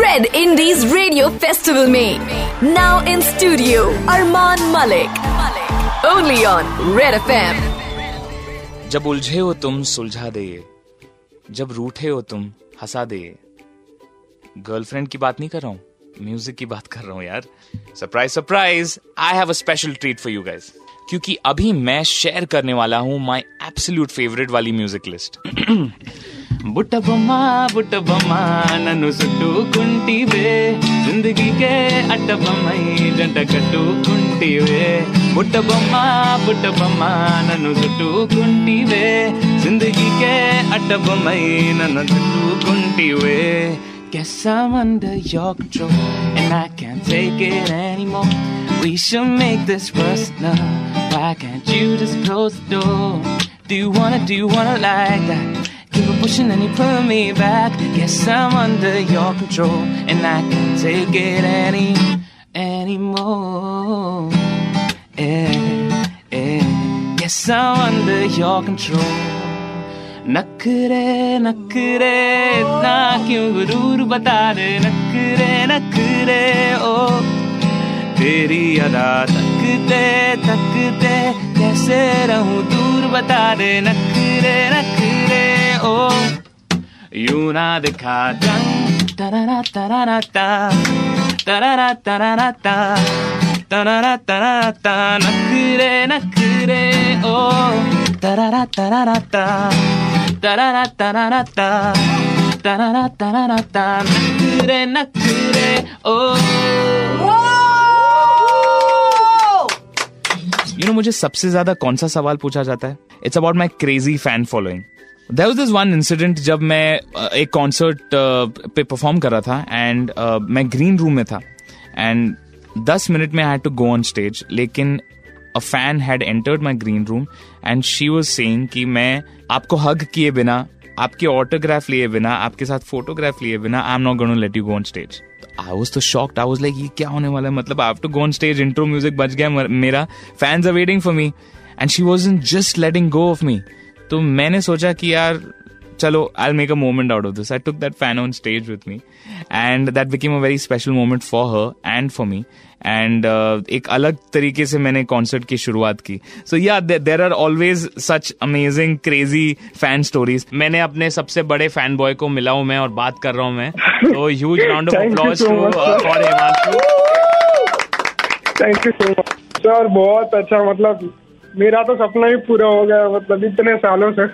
Red Indies radio Festival में now in studio Armaan Malik only on Red F जब उलझे हो तुम सुलझा दे। जब रूठे हो तुम हंसा दे। गर्लफ्रेंड की बात नहीं कर रहा हूँ म्यूज़िक की बात कर रहा हूँ यार। Surprise surprise I have a special treat for you guys क्योंकि अभी मैं शेयर करने वाला हूँ माई एब्सोल्यूट फेवरेट वाली म्यूज़िक लिस्ट बुटबमा बुटबमा ज़िंदगी के ज़िंदगी के अटबमई ननु सुट्टू कुंटीवे Guess I'm under your control and I can't take it anymore We should make this personal. Why can't you just close the door? Do you wanna, do you wanna like that? Keep on pushing and you pull me back. Guess I'm under your control and I can't take it any anymore. Eh, eh. Yeah, yeah. Guess I'm under your control. なくれなくれなきゅうぐるるばたでなくれなくれを、oh. अदा तकते तकते कैसे रहूं दूर बता दे नखरे नखरे ओ you ना दिखा दंग तरारा तरारा ता तरारा तरारा ता तरारा तरारा ता नखरे नखरे ओ तरारा तरारा ता तरारा तरारा ता तरारा तरारा ता नखरे नखरे ओ मुझे सबसे ज़्यादा कौन सा सवाल पूछा जाता है? It's about my crazy fan following there was this one incident जब मैं एक कॉन्सर्ट पे परफॉर्म कर रहा था एंड मैं ग्रीन रूम में था एंड दस मिनट में I had to go on stage लेकिन a fan had entered my green room and she was saying कि मैं आपको हग किए बिना आपके ऑटोग्राफ लिए बिना, आपके साथ फोटोग्राफ लिए बिना I am not gonna let you go on stage I was तो शॉक्ड आई वॉज़ लाइक ये क्या होने वाला है? मतलब I to go on stage intro music बच गया मेरा। Fans are waiting for me and she was in just letting go of me तो मैंने सोचा कि यार चलो I make a moment out of this I took that fan on stage with me and that became a very special moment for her and for me and एक अलग तरीके से मैंने कॉन्सर्ट की शुरुआत की. So yeah there are always such amazing crazy fan stories मैंने अपने सबसे बड़े फ़ैन बॉय को मिला हूँ मैं और बात कर रहा हूँ मैं. तो huge round of applause to for Himanshu thank you so much sir बहुत अच्छा मतलब मेरा तो सपना ही पूरा हो गया मतलब इतने सालों से.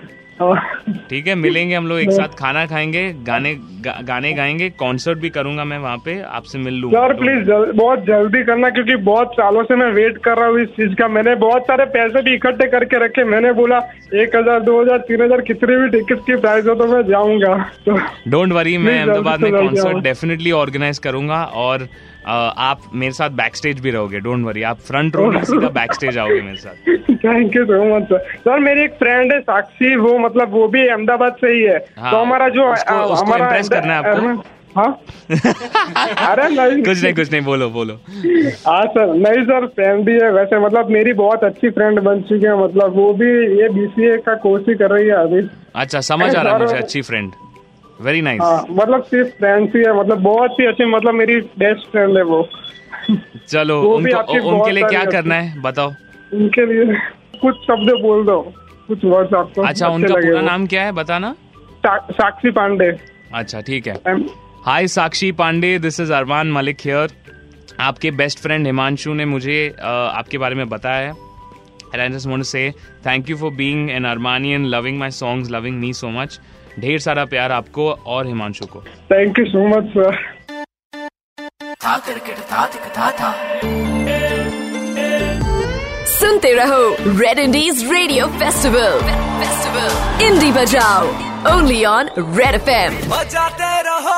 ठीक है मिलेंगे हम लोग एक साथ खाना खाएँगे गाने गा, गाने गाएँगे कॉन्सर्ट भी करूँगा मैं वहाँ पे आपसे मिल लूँगा। सर प्लीज़ जल, बहुत जल्दी करना क्योंकि बहुत सालों से मैं वेट कर रहा हूँ इस चीज़ का। मैंने बहुत सारे पैसे भी इकट्ठे करके रखे। मैंने बोला एक हज़ार दो हज़ार तीन हज़ार कितने भी टिकट की प्राइस हो तो मैं जाऊँगा। तो डोंट वरी मैं अहमदाबाद में कॉन्सर्ट डेफिनेटली ऑर्गेनाइज करूँगा और आप मेरे साथ बैक स्टेज भी रहोगे डोंट वरी आप फ्रंट रो में सीधा बैक स्टेज आओगे मेरे साथ। Thank you so much sir sir मेरी एक फ्रेंड है साक्षी वो मतलब वो भी अहमदाबाद से ही है। हाँ, तो हमारा जो उसको, उसको हमारा करना है आपको? हाँ? अरे नहीं। कुछ नहीं कुछ नहीं बोलो बोलो। हाँ सर नहीं सर फ्रेंड ही है वैसे मतलब मेरी बहुत अच्छी फ्रेंड बन चुकी है मतलब वो भी ये बीसीए का कोर्स ही कर रही है अभी। अच्छा समझ आ रहा है मुझे अच्छी फ्रेंड वेरी नाइस हाँ मतलब सिर्फ़ फ्रेंड्स ही है मतलब बहुत ही अच्छी मतलब मेरी बेस्ट फ्रेंड है वो। चलो उनको, उनके लिए क्या करना है बताओ। उनके लिए कुछ शब्द बोल दो कुछ वर्ड्स आपको। अच्छा उनका पूरा नाम क्या है बताना? सा- साक्षी पांडे। अच्छा ठीक है। Hi Sakshi Pandey this is Armaan Malik here आपके बेस्ट फ्रेंड हिमांशु ने मुझे आपके बारे में बताया है। And I just want to say thank you for being an Armanian, loving my songs, loving me so much. ढेर सारा प्यार आपको और हिमांशु को। Thank you so much sir सुनते रहो red indies radio festival festival indie बजाओ ओनली ऑन रेड एफ बजाते रहो